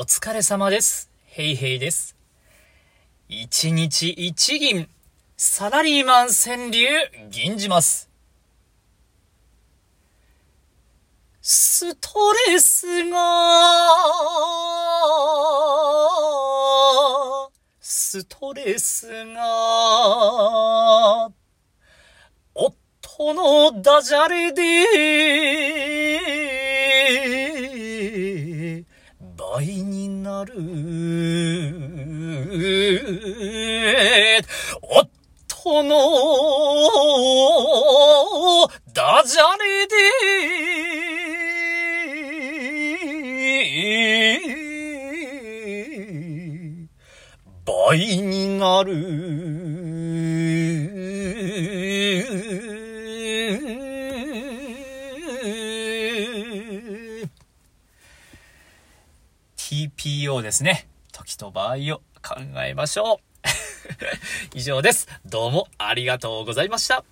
お疲れ様です。ヘイヘイです。一日一銀、サラリーマン川柳、銀じます。ストレスが、ストレスが、夫のダジャレで、倍になる。夫のダジャレで、倍になる。TPO ですね。時と場合を考えましょう。以上です。どうもありがとうございました。